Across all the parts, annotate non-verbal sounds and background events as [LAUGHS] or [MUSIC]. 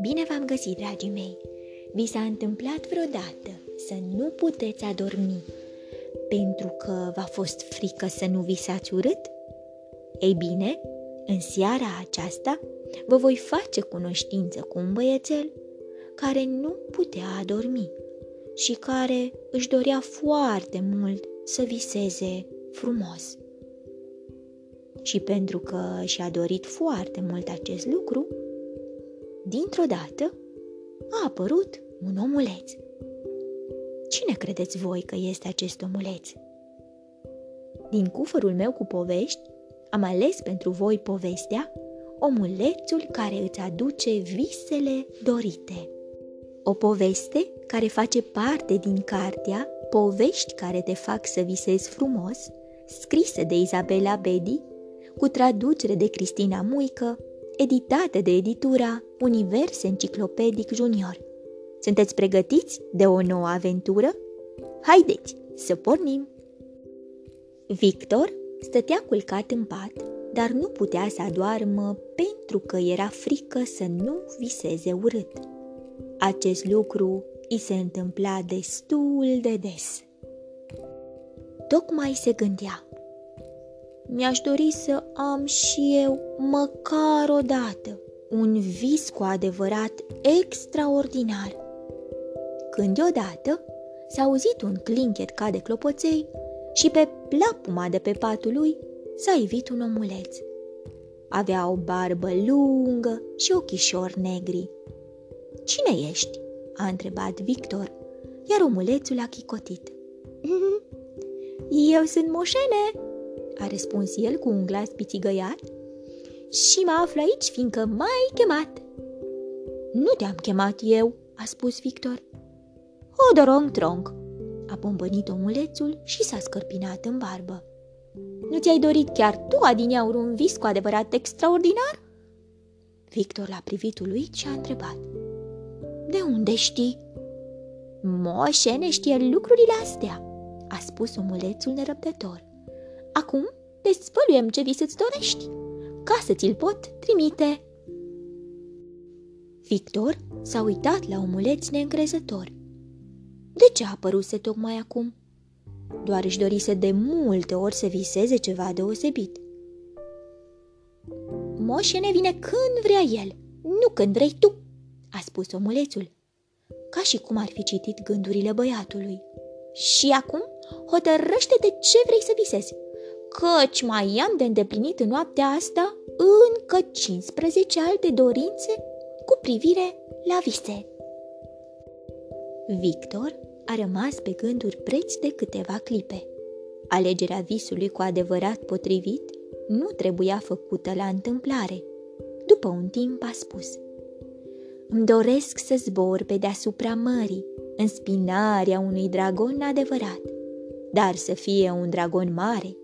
Bine v-am găsit, dragii mei! Vi s-a întâmplat vreodată să nu puteți adormi pentru că v-a fost frică să nu visați urât? Ei bine, în seara aceasta vă voi face cunoștință cu un băiețel care nu putea adormi și care își dorea foarte mult să viseze frumos. Și pentru că și-a dorit foarte mult acest lucru, dintr-o dată a apărut un omuleț. Cine credeți voi că este acest omuleț? Din cufărul meu cu povești, am ales pentru voi povestea Omulețul care îți aduce visele dorite. O poveste care face parte din cartea Povești care te fac să visezi frumos, scrisă de Isabela Bedi, cu traducere de Cristina Muică, editată de editura Univers Enciclopedic Junior. Sunteți pregătiți de o nouă aventură? Haideți să pornim! Victor stătea culcat în pat, dar nu putea să adoarmă pentru că era frică să nu viseze urât. Acest lucru îi se întâmpla destul de des. Tocmai se gândea. Mi-aș dori să am și eu, măcar o dată, un vis cu adevărat extraordinar. Când deodată s-a auzit un clinchet ca de clopoței și pe plapuma de pe patul lui s-a ivit un omuleț. Avea o barbă lungă și ochișori negri. Cine ești?" a întrebat Victor, iar omulețul a chicotit. [LAUGHS] Eu sunt moșene, a răspuns el cu un glas pițigăiat și mă aflu aici fiindcă m-ai chemat. Nu te-am chemat eu, a spus Victor. Odorong trong, a pompănit omulețul și s-a scărpinat în barbă. Nu ți-ai dorit chiar tu, adineaur, un vis cu adevărat extraordinar? Victor l-a privit uluit și a întrebat. De unde știi? Moșene știe lucrurile astea, a spus omulețul nerăbdător. Acum dezvăluiem ce vis îți dorești, ca să ți-l pot trimite. Victor s-a uitat la omuleț neîncrezător. De ce a apăruse tocmai acum? Doar își dorise de multe ori să viseze ceva deosebit. Moșene vine când vrea el, nu când vrei tu, a spus omulețul, ca și cum ar fi citit gândurile băiatului. Și acum hotărăște de ce vrei să visezi, căci mai am de îndeplinit în noaptea asta încă 15 alte dorințe cu privire la vise. Victor a rămas pe gânduri preț de câteva clipe. Alegerea visului cu adevărat potrivit nu trebuia făcută la întâmplare. După un timp a spus Îmi doresc să zbor pe deasupra mării, în spinarea unui dragon adevărat, dar să fie un dragon mare,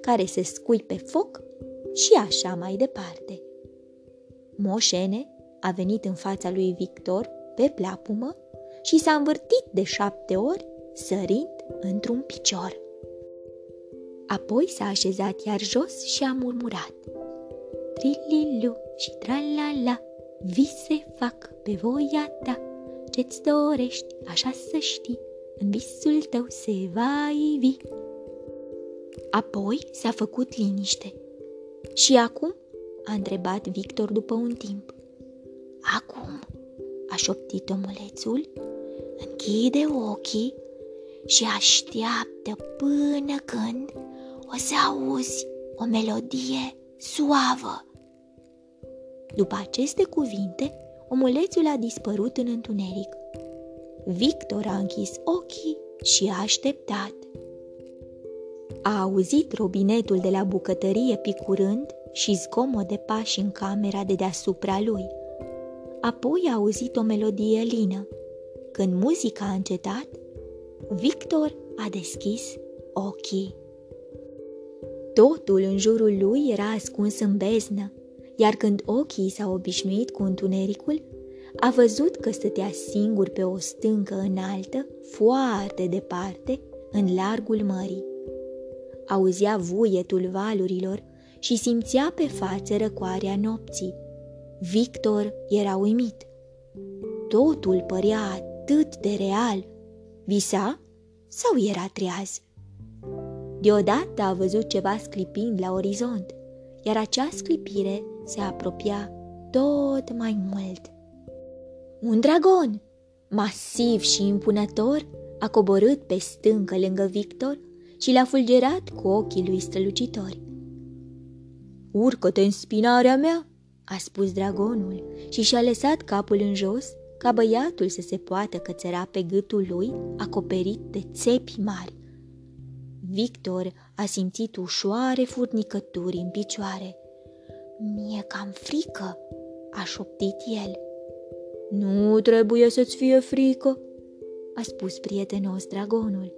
care se scui pe foc și așa mai departe. Moșene a venit în fața lui Victor pe plapumă și s-a învârtit de șapte ori, sărind într-un picior. Apoi s-a așezat iar jos și a murmurat. Trililu și tralala, vise fac pe voia ta, ce-ți dorești, așa să știi, în visul tău se va ivi. Apoi s-a făcut liniște. Și acum? a întrebat Victor după un timp. Acum, a șoptit omulețul, închide ochii și așteaptă până când o să auzi o melodie suavă. După aceste cuvinte, omulețul a dispărut în întuneric. Victor a închis ochii și a așteptat. A auzit robinetul de la bucătărie picurând și zgomot de pași în camera de deasupra lui. Apoi a auzit o melodie lină. Când muzica a încetat, Victor a deschis ochii. Totul în jurul lui era ascuns în beznă, iar când ochii s-au obișnuit cu întunericul, a văzut că stătea singur pe o stâncă înaltă, foarte departe, în largul mării. Auzea vuietul valurilor și simțea pe față răcoarea nopții. Victor era uimit. Totul părea atât de real. Visa sau era treaz? Deodată a văzut ceva sclipind la orizont, iar acea sclipire se apropia tot mai mult. Un dragon, masiv și impunător, a coborât pe stâncă lângă Victor și l-a fulgerat cu ochii lui strălucitori. Urcă-te în spinarea mea, a spus dragonul și și-a lăsat capul în jos ca băiatul să se poată cățăra pe gâtul lui acoperit de țepi mari. Victor a simțit ușoare furnicături în picioare. Mie cam frică, a șoptit el. Nu trebuie să-ți fie frică, a spus prietenos dragonul.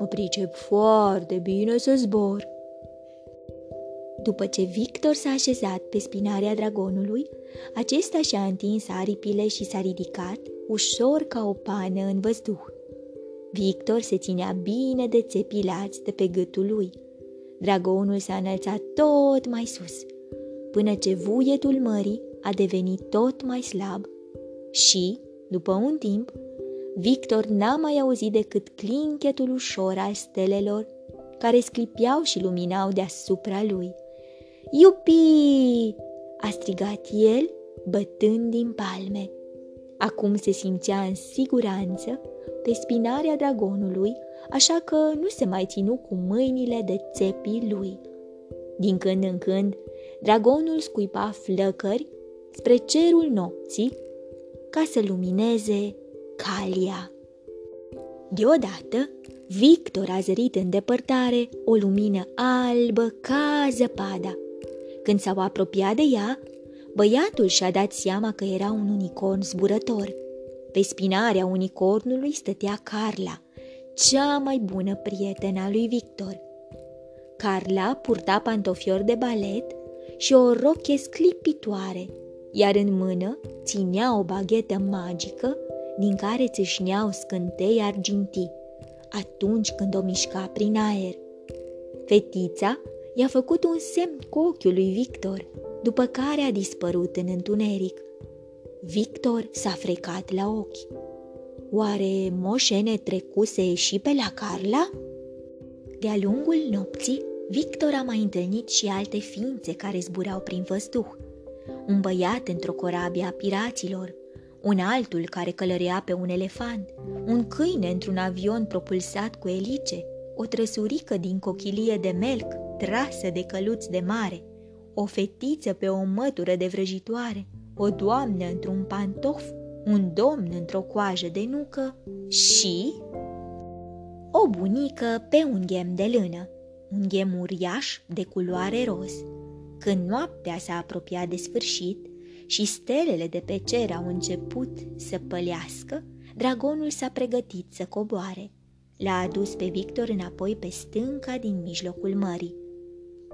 Mă pricep foarte bine să zbor. După ce Victor s-a așezat pe spinarea dragonului, acesta și-a întins aripile și s-a ridicat, ușor ca o pană în văzduh. Victor se ținea bine de țepilați de pe gâtul lui. Dragonul s-a înălțat tot mai sus, până ce vuietul mării a devenit tot mai slab și, după un timp, Victor n-a mai auzit decât clinchetul ușor al stelelor care sclipiau și luminau deasupra lui. Iupi! a strigat el, bătând din palme. Acum se simțea în siguranță pe spinarea dragonului, așa că nu se mai ținu cu mâinile de țepii lui. Din când în când, dragonul scuipa flăcări spre cerul nopții ca să lumineze calia. Deodată, Victor a zărit în depărtare o lumină albă ca zăpada. Când s-au apropiat de ea, băiatul și-a dat seama că era un unicorn zburător. Pe spinarea unicornului stătea Carla, cea mai bună prietena lui Victor. Carla purta pantofiori de balet și o roche sclipitoare, iar în mână ținea o baghetă magică din care țâșneau scântei argintii atunci când o mișca prin aer. Fetița i-a făcut un semn cu ochiul lui Victor, după care a dispărut în întuneric. Victor s-a frecat la ochi. Oare moșene trecuse și pe la Carla? De-a lungul nopții, Victor a mai întâlnit și alte ființe care zburau prin văzduh. Un băiat într-o corabie a piraților, un altul care călărea pe un elefant, un câine într-un avion propulsat cu elice, o trăsurică din cochilie de melc trasă de căluți de mare, o fetiță pe o mătură de vrăjitoare, o doamnă într-un pantof, un domn într-o coajă de nucă și o bunică pe un ghem de lână, un ghem uriaș de culoare roz. Când noaptea s-a apropiat de sfârșit, și stelele de pe cer au început să pălească, dragonul s-a pregătit să coboare. L-a adus pe Victor înapoi pe stânca din mijlocul mării.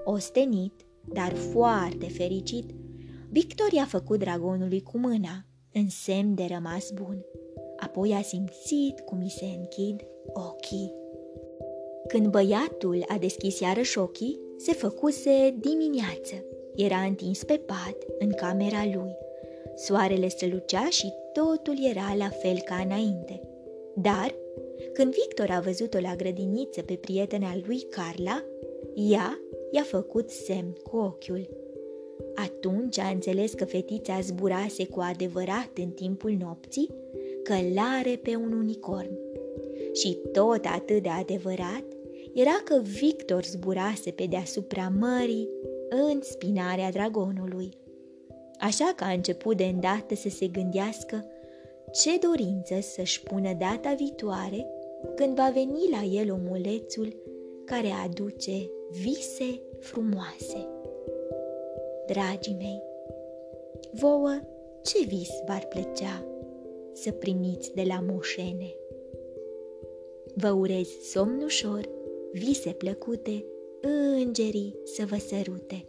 Ostenit, dar foarte fericit, Victor i-a făcut dragonului cu mâna, în semn de rămas bun. Apoi a simțit cum îi se închid ochii. Când băiatul a deschis iarăși ochii, se făcuse dimineață. Era întins pe pat, în camera lui. Soarele strălucea și totul era la fel ca înainte. Dar, când Victor a văzut-o la grădiniță pe prietena lui Carla, ea i-a făcut semn cu ochiul. Atunci a înțeles că fetița zburase cu adevărat în timpul nopții, călare pe un unicorn. Și tot atât de adevărat era că Victor zburase pe deasupra mării în spinarea dragonului. Așa că a început de îndată să se gândească ce dorință să-și pună data viitoare când va veni la el omulețul care aduce vise frumoase. Dragii mei, vouă ce vis v-ar plăcea să primiți de la moșene? Vă urez somn ușor, vise plăcute, îngerii să vă sărute.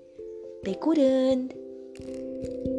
Pe curând! thank you